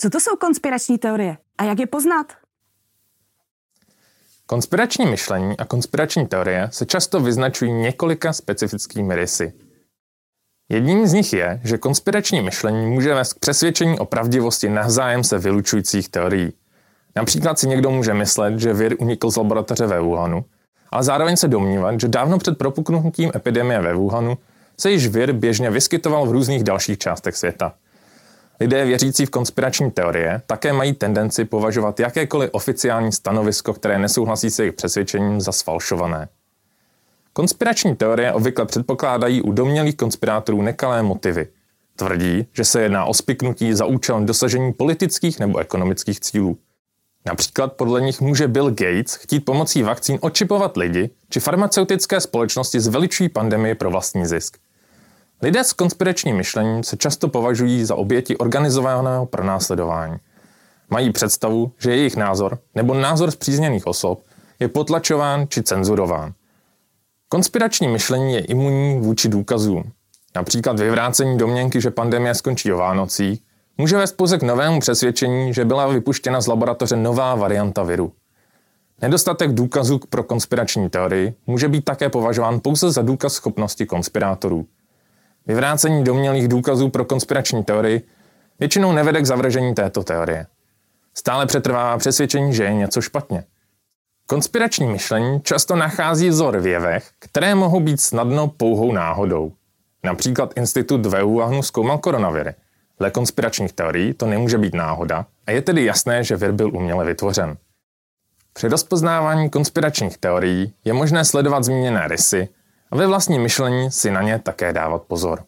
Co to jsou konspirační teorie a jak je poznat? Konspirační myšlení a konspirační teorie se často vyznačují několika specifickými rysy. Jedním z nich je, že konspirační myšlení může vést k přesvědčení o pravdivosti navzájem se vylučujících teorií. Například si někdo může myslet, že vir unikl z laboratoře ve Wuhanu, ale zároveň se domnívat, že dávno před propuknutím epidemie ve Wuhanu se již vir běžně vyskytoval v různých dalších částech světa. Lidé věřící v konspirační teorie také mají tendenci považovat jakékoliv oficiální stanovisko, které nesouhlasí se jejich přesvědčením, za sfalšované. Konspirační teorie obvykle předpokládají u domělých konspirátorů nekalé motivy. Tvrdí, že se jedná o spiknutí za účelem dosažení politických nebo ekonomických cílů. Například podle nich může Bill Gates chtít pomocí vakcín očipovat lidi, či farmaceutické společnosti zveličují pandemii pro vlastní zisk. Lidé s konspiračním myšlením se často považují za oběti organizovaného pronásledování. Mají představu, že jejich názor nebo názor zpřízněných osob je potlačován či cenzurován. Konspirační myšlení je imunní vůči důkazům. Například vyvrácení domněnky, že pandemie skončí o Vánocích, může vést pouze k novému přesvědčení, že byla vypuštěna z laboratoře nová varianta viru. Nedostatek důkazů pro konspirační teorii může být také považován pouze za důkaz schopnosti konspirátorů. Vyvrácení domělých důkazů pro konspirační teorii většinou nevede k zavržení této teorie. Stále přetrvává přesvědčení, že je něco špatně. Konspirační myšlení často nachází vzor v jevech, které mohou být snadno pouhou náhodou. Například Institut ve Wuhanu zkoumal koronaviry – Dle konspiračních teorií to nemůže být náhoda a je tedy jasné, že vir byl uměle vytvořen. Při rozpoznávání konspiračních teorií je možné sledovat zmíněné rysy a ve vlastním myšlení si na ně také dávat pozor.